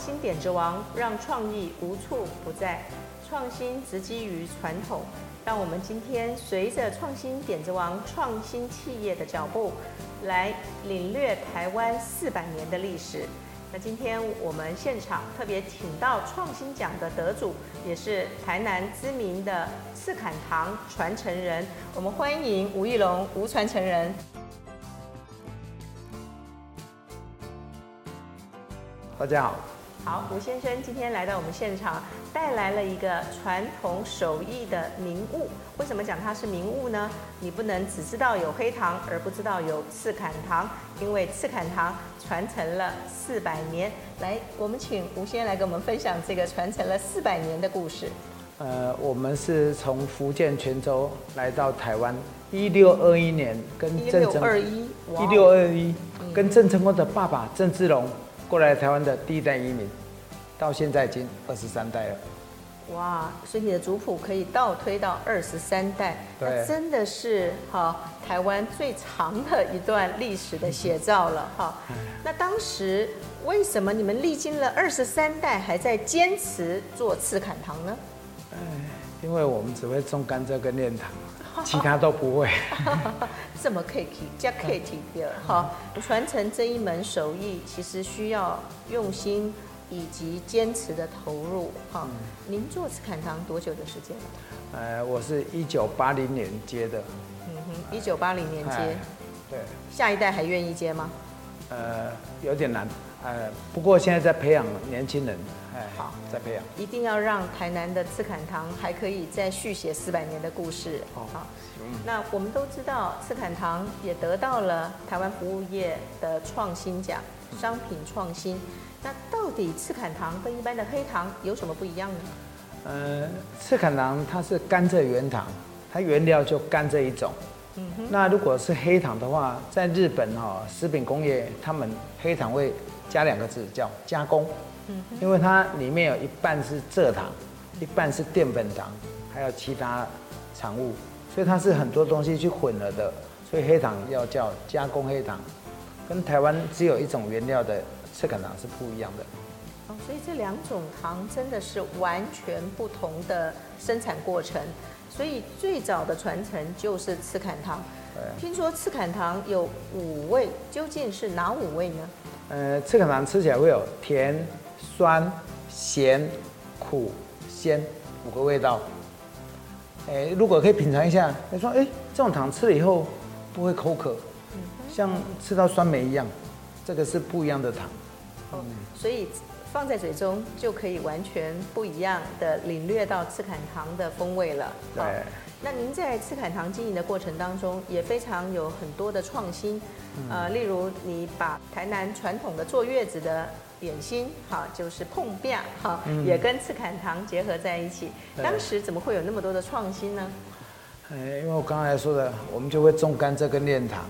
新点子王，让创意无处不在。创新植基于传统，让我们今天随着创新点子王创新企业的脚步，来领略台湾四百年的历史。那今天我们现场特别请到创新奖的得主，也是台南知名的赤坎堂传承人，我们欢迎吴玉龙吴传承人。大家好，好，吴先生今天来到我们现场，带来了一个传统手艺的名物。为什么讲它是名物呢？你不能只知道有黑糖，而不知道有赤坎糖，因为赤坎糖传承了四百年。来，我们请吴先生来跟我们分享这个传承了四百年的故事。呃，我们是从福建泉州来到台湾，一六二一年跟郑成功，一六二一，一六二一跟郑成功的爸爸郑芝龙。过来台湾的第一代移民，到现在已经二十三代了。哇，所以你的族谱可以倒推到二十三代，那真的是哈台湾最长的一段历史的写照了哈。那当时为什么你们历经了二十三代还在坚持做赤坎糖呢？因为我们只会种甘蔗跟炼糖。其他都不会，这么客气，加客气的哈。传承这一门手艺，其实需要用心以及坚持的投入哈。您做赤坎堂多久的时间了？呃，我是一九八零年接的。嗯哼，一九八零年接。对。下一代还愿意接吗？呃，有点难。呃，不过现在在培养年轻人。好，再培养，一定要让台南的赤坎堂还可以再续写四百年的故事。好，那我们都知道赤坎堂也得到了台湾服务业的创新奖，商品创新。那到底赤坎糖跟一般的黑糖有什么不一样呢？呃，赤坎糖它是甘蔗原糖，它原料就甘蔗一种。嗯哼。那如果是黑糖的话，在日本哈食品工业，他们黑糖会加两个字叫加工。嗯因为它里面有一半是蔗糖，一半是淀粉糖，还有其他产物，所以它是很多东西去混合的，所以黑糖要叫加工黑糖，跟台湾只有一种原料的赤坎糖是不一样的。哦，所以这两种糖真的是完全不同的生产过程，所以最早的传承就是赤崁堂。对。听说赤坎糖有五味，究竟是哪五味呢？呃，赤坎糖吃起来会有甜。酸、咸、苦、鲜五个味道。哎，如果可以品尝一下，你说，哎，这种糖吃了以后不会口渴，像吃到酸梅一样，这个是不一样的糖。哦，所以放在嘴中就可以完全不一样的领略到赤坎糖的风味了。对。那您在赤坎糖经营的过程当中，也非常有很多的创新，呃，例如你把台南传统的坐月子的。点心哈，就是碰饼哈，也跟赤坎糖结合在一起。当时怎么会有那么多的创新呢？哎，因为我刚才说的，我们就会种甘蔗跟炼糖，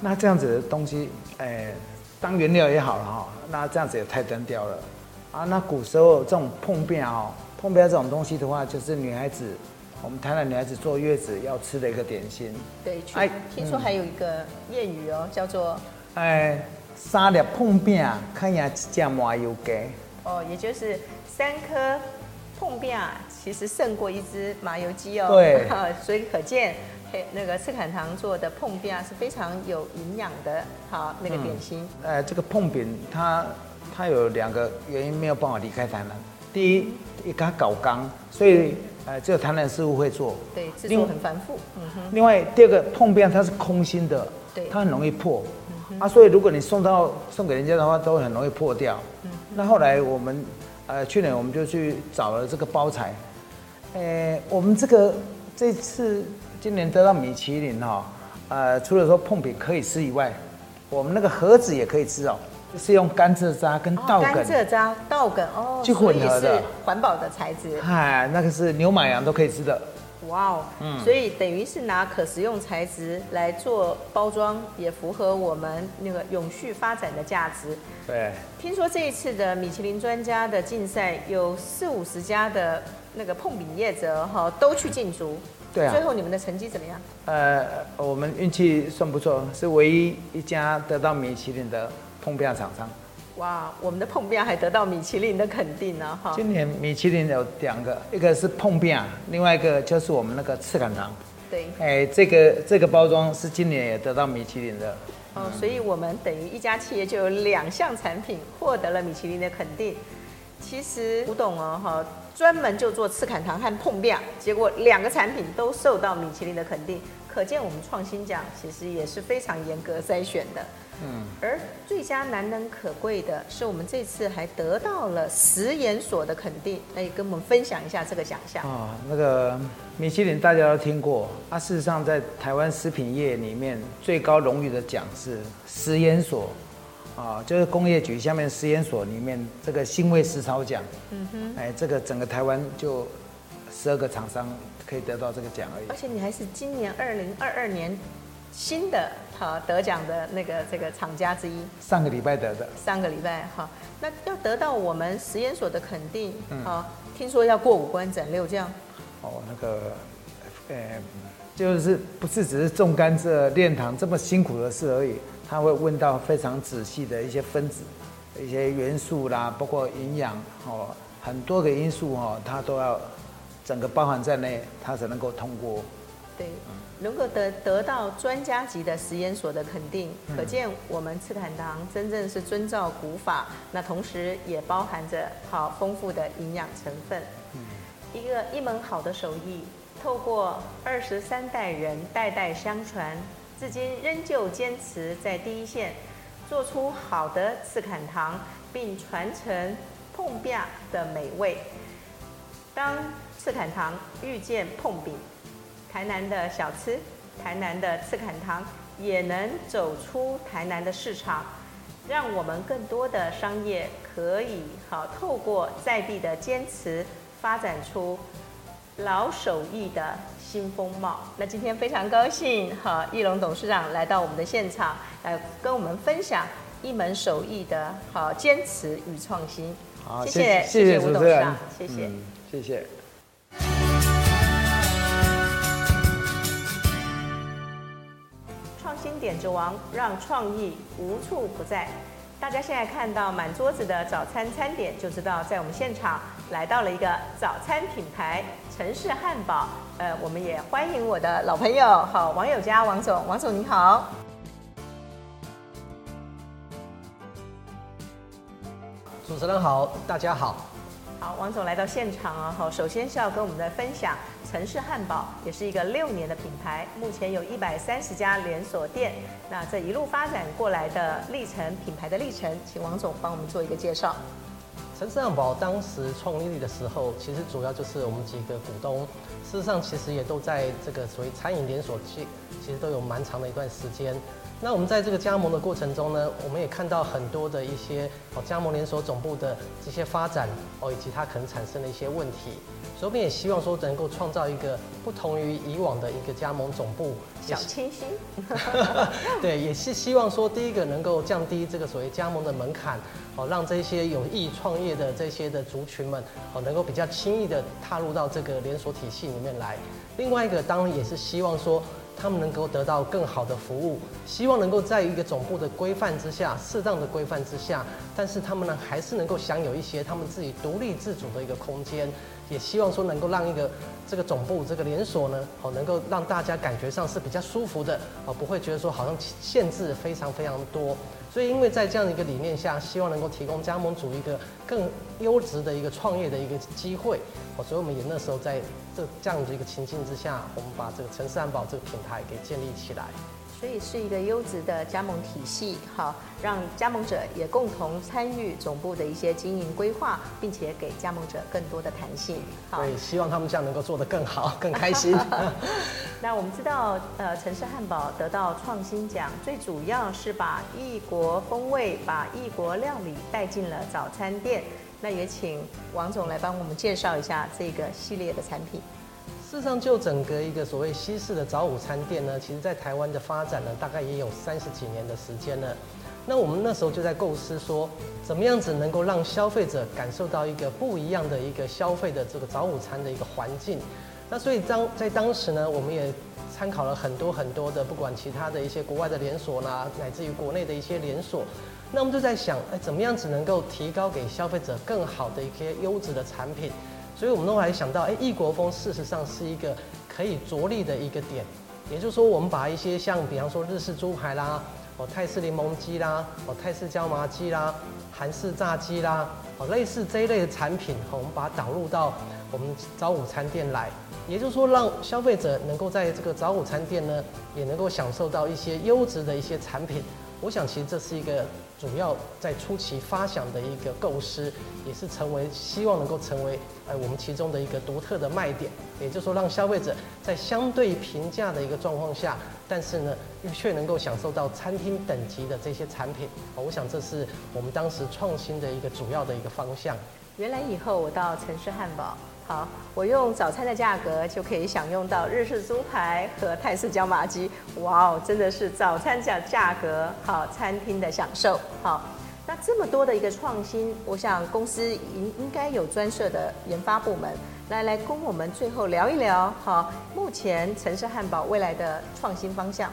那这样子的东西，哎，当原料也好了哈。那这样子也太单调了啊。那古时候这种碰饼哦，碰饼这种东西的话，就是女孩子，我们台南女孩子坐月子要吃的一个点心。对，哎，听说还有一个谚语哦，叫做哎。三粒椪饼，看一只麻油鸡。哦，也就是三颗碰饼，其实胜过一只麻油鸡哦。对，所以可见，黑，那个赤坎堂做的碰饼是非常有营养的。好，那个点心。呃、嗯，这个碰饼，它它有两个原因没有办法离开台南。第一，一它搞钢，所以呃只有台南师傅会做。对，制作很繁复。嗯哼。另外，第二个碰饼它是空心的，对，它很容易破。啊，所以如果你送到送给人家的话，都会很容易破掉。嗯，那后来我们，呃，去年我们就去找了这个包材，呃，我们这个这次今年得到米其林哈，呃，除了说碰饼可以吃以外，我们那个盒子也可以吃哦，是用甘蔗渣跟稻梗，甘蔗渣、稻梗哦，去混合的，环保的材质。嗨，那个是牛马羊都可以吃的。哇哦，嗯，所以等于是拿可食用材质来做包装，也符合我们那个永续发展的价值。对，听说这一次的米其林专家的竞赛，有四五十家的那个碰饼业者哈都去竞逐。对啊。最后你们的成绩怎么样？呃，我们运气算不错，是唯一一家得到米其林的碰饼厂商。哇，我们的碰饼还得到米其林的肯定呢，哈。今年米其林有两个，一个是碰饼，另外一个就是我们那个赤坎糖。对。哎，这个这个包装是今年也得到米其林的。哦，所以我们等于一家企业就有两项产品获得了米其林的肯定。其实古董哦，哈，专门就做赤坎糖和碰饼，结果两个产品都受到米其林的肯定，可见我们创新奖其实也是非常严格筛选的。嗯，而最佳难能可贵的是，我们这次还得到了食研所的肯定，那也跟我们分享一下这个奖项啊。那个米其林大家都听过，啊，事实上在台湾食品业里面最高荣誉的奖是食研所，啊，就是工业局下面实验所里面这个新味食草奖。嗯哼，哎，这个整个台湾就十二个厂商可以得到这个奖而已。而且你还是今年二零二二年。新的好得奖的那个这个厂家之一，上个礼拜得的。上个礼拜哈，那要得到我们实验所的肯定，好、嗯，听说要过五关斩六将。哦，那个，呃，就是不是只是种甘蔗、炼糖这么辛苦的事而已，他会问到非常仔细的一些分子、一些元素啦，包括营养哦，很多个因素哦，他都要整个包含在内，他才能够通过。对。能够得得到专家级的实验所的肯定，可见我们赤坦堂真正是遵照古法，那同时也包含着好丰富的营养成分。一个一门好的手艺，透过二十三代人代代相传，至今仍旧坚持在第一线，做出好的赤坎糖，并传承碰饼的美味。当赤坎糖遇见碰饼。台南的小吃，台南的赤坎糖也能走出台南的市场，让我们更多的商业可以好透过在地的坚持，发展出老手艺的新风貌。那今天非常高兴，和翼龙董事长来到我们的现场，来跟我们分享一门手艺的好坚持与创新。好，谢谢，谢谢吴董事长，谢谢，嗯，谢谢。点子王让创意无处不在。大家现在看到满桌子的早餐餐点，就知道在我们现场来到了一个早餐品牌城市汉堡。呃，我们也欢迎我的老朋友，好，王友家王总，王总您好。主持人好，大家好。好，王总来到现场啊，好，首先是要跟我们的分享。城市汉堡也是一个六年的品牌，目前有一百三十家连锁店。那这一路发展过来的历程，品牌的历程，请王总帮我们做一个介绍。陈氏汉堡当时创立的时候，其实主要就是我们几个股东，事实上其实也都在这个所谓餐饮连锁界，其实都有蛮长的一段时间。那我们在这个加盟的过程中呢，我们也看到很多的一些哦加盟连锁总部的这些发展哦，以及它可能产生的一些问题。所以我们也希望说能够创造一个不同于以往的一个加盟总部，小清新。对，也是希望说第一个能够降低这个所谓加盟的门槛，哦，让这些有意创业的这些的族群们哦，能够比较轻易的踏入到这个连锁体系里面来。另外一个当然也是希望说。他们能够得到更好的服务，希望能够在一个总部的规范之下，适当的规范之下，但是他们呢还是能够享有一些他们自己独立自主的一个空间，也希望说能够让一个这个总部这个连锁呢，哦，能够让大家感觉上是比较舒服的，哦，不会觉得说好像限制非常非常多。所以因为在这样的一个理念下，希望能够提供加盟主一个更优质的一个创业的一个机会，哦，所以我们也那时候在。这这样的一个情境之下，我们把这个城市汉堡这个品牌给建立起来，所以是一个优质的加盟体系，好，让加盟者也共同参与总部的一些经营规划，并且给加盟者更多的弹性。好，对，希望他们这样能够做得更好、更开心。那我们知道，呃，城市汉堡得到创新奖，最主要是把异国风味、把异国料理带进了早餐店。那也请王总来帮我们介绍一下这个系列的产品。事实上，就整个一个所谓西式的早午餐店呢，其实在台湾的发展呢，大概也有三十几年的时间了。那我们那时候就在构思说，怎么样子能够让消费者感受到一个不一样的一个消费的这个早午餐的一个环境。那所以当在当时呢，我们也参考了很多很多的，不管其他的一些国外的连锁啦，乃至于国内的一些连锁，那我们就在想，哎，怎么样子能够提高给消费者更好的一些优质的产品？所以我们都还想到，哎，异国风事实上是一个可以着力的一个点，也就是说，我们把一些像比方说日式猪排啦，哦泰式柠檬鸡啦，哦泰式椒麻鸡啦，韩式炸鸡啦，哦类似这一类的产品，我们把它导入到我们早午餐店来。也就是说，让消费者能够在这个早午餐店呢，也能够享受到一些优质的一些产品。我想，其实这是一个主要在初期发想的一个构思，也是成为希望能够成为呃我们其中的一个独特的卖点。也就是说，让消费者在相对平价的一个状况下，但是呢，却能够享受到餐厅等级的这些产品。我想，这是我们当时创新的一个主要的一个方向。原来以后我到城市汉堡。好，我用早餐的价格就可以享用到日式猪排和泰式椒麻鸡，哇哦，真的是早餐价价格好，餐厅的享受。好，那这么多的一个创新，我想公司应应该有专设的研发部门来来跟我们最后聊一聊。好，目前城市汉堡未来的创新方向。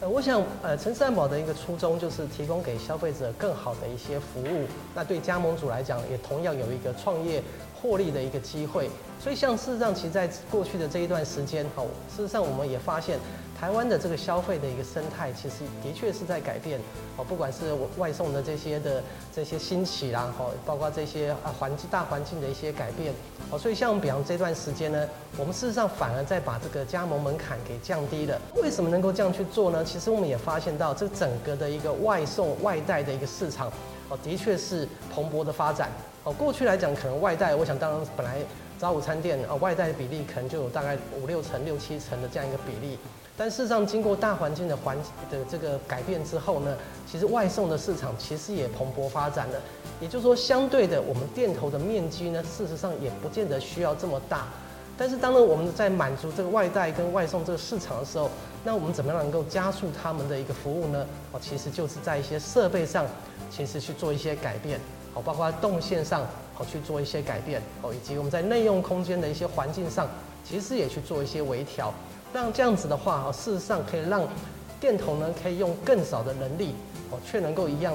呃，我想，呃，城市汉堡的一个初衷就是提供给消费者更好的一些服务。那对加盟主来讲，也同样有一个创业。获利的一个机会，所以像事实上，其实在过去的这一段时间，哈，事实上我们也发现，台湾的这个消费的一个生态，其实的确是在改变，哦，不管是外送的这些的这些兴起啦，哈，包括这些啊环境大环境的一些改变，哦，所以像比方这段时间呢，我们事实上反而在把这个加盟门槛给降低了。为什么能够这样去做呢？其实我们也发现到，这整个的一个外送外带的一个市场，哦，的确是蓬勃的发展。哦，过去来讲，可能外带，我想当然本来早午餐店啊，外带的比例可能就有大概五六成、六七成的这样一个比例。但事实上，经过大环境的环的这个改变之后呢，其实外送的市场其实也蓬勃发展了。也就是说，相对的，我们店头的面积呢，事实上也不见得需要这么大。但是，当然我们在满足这个外带跟外送这个市场的时候，那我们怎么样能够加速他们的一个服务呢？哦，其实就是在一些设备上，其实去做一些改变。哦，包括动线上，哦去做一些改变，哦，以及我们在内用空间的一些环境上，其实也去做一些微调，让这样子的话，哦，事实上可以让店头呢可以用更少的人力，哦，却能够一样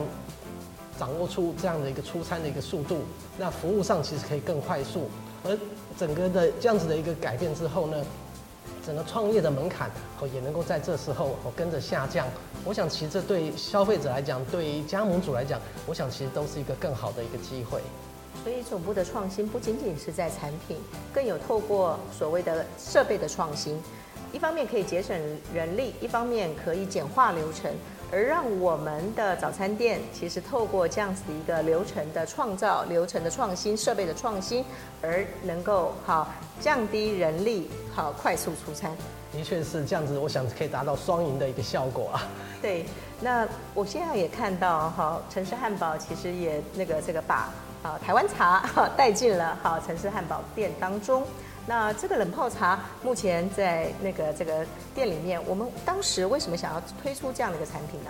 掌握出这样的一个出餐的一个速度，那服务上其实可以更快速，而整个的这样子的一个改变之后呢，整个创业的门槛哦也能够在这时候哦跟着下降。我想，其实这对消费者来讲，对于加盟主来讲，我想其实都是一个更好的一个机会。所以总部的创新不仅仅是在产品，更有透过所谓的设备的创新，一方面可以节省人力，一方面可以简化流程，而让我们的早餐店其实透过这样子的一个流程的创造、流程的创新、设备的创新，而能够好降低人力，好快速出餐。的确是这样子，我想可以达到双赢的一个效果啊。对，那我现在也看到哈，城市汉堡其实也那个这个把啊台湾茶带进了哈城市汉堡店当中。那这个冷泡茶目前在那个这个店里面，我们当时为什么想要推出这样的一个产品呢？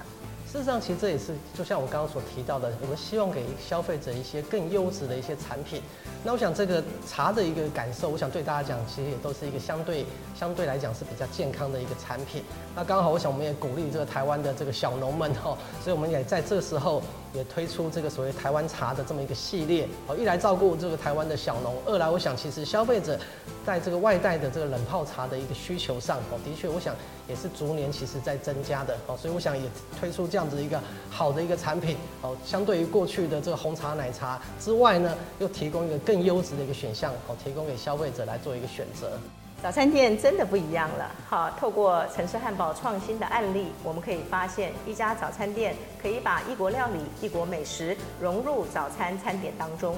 事实上，其实这也是就像我刚刚所提到的，我们希望给消费者一些更优质的一些产品。那我想这个茶的一个感受，我想对大家讲，其实也都是一个相对相对来讲是比较健康的一个产品。那刚好，我想我们也鼓励这个台湾的这个小农们哈，所以我们也在这时候也推出这个所谓台湾茶的这么一个系列。哦，一来照顾这个台湾的小农，二来我想其实消费者在这个外带的这个冷泡茶的一个需求上，哦，的确我想也是逐年其实在增加的。哦，所以我想也推出这样子一个好的一个产品。哦，相对于过去的这个红茶奶茶之外呢，又提供一个。更优质的一个选项，好，提供给消费者来做一个选择。早餐店真的不一样了，好，透过城市汉堡创新的案例，我们可以发现，一家早餐店可以把异国料理、异国美食融入早餐餐点当中。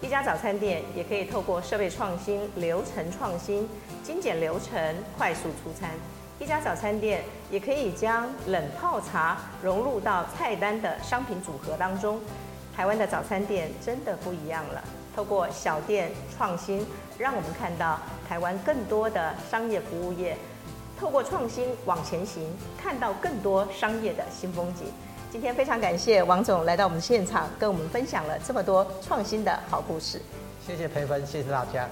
一家早餐店也可以透过设备创新、流程创新、精简流程、快速出餐。一家早餐店也可以将冷泡茶融入到菜单的商品组合当中。台湾的早餐店真的不一样了。透过小店创新，让我们看到台湾更多的商业服务业，透过创新往前行，看到更多商业的新风景。今天非常感谢王总来到我们现场，跟我们分享了这么多创新的好故事。谢谢培芬，谢谢大家。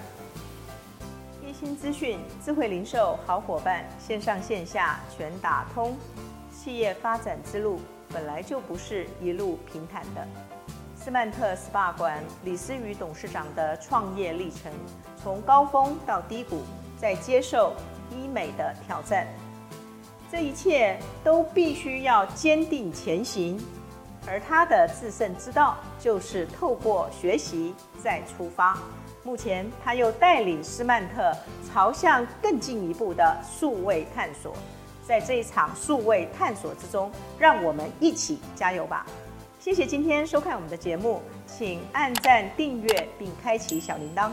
一心资讯、智慧零售好伙伴，线上线下全打通。企业发展之路本来就不是一路平坦的。斯曼特 SPA 馆李思雨董事长的创业历程，从高峰到低谷，再接受医美的挑战，这一切都必须要坚定前行。而他的制胜之道，就是透过学习再出发。目前，他又带领斯曼特朝向更进一步的数位探索。在这一场数位探索之中，让我们一起加油吧！谢谢今天收看我们的节目，请按赞、订阅并开启小铃铛。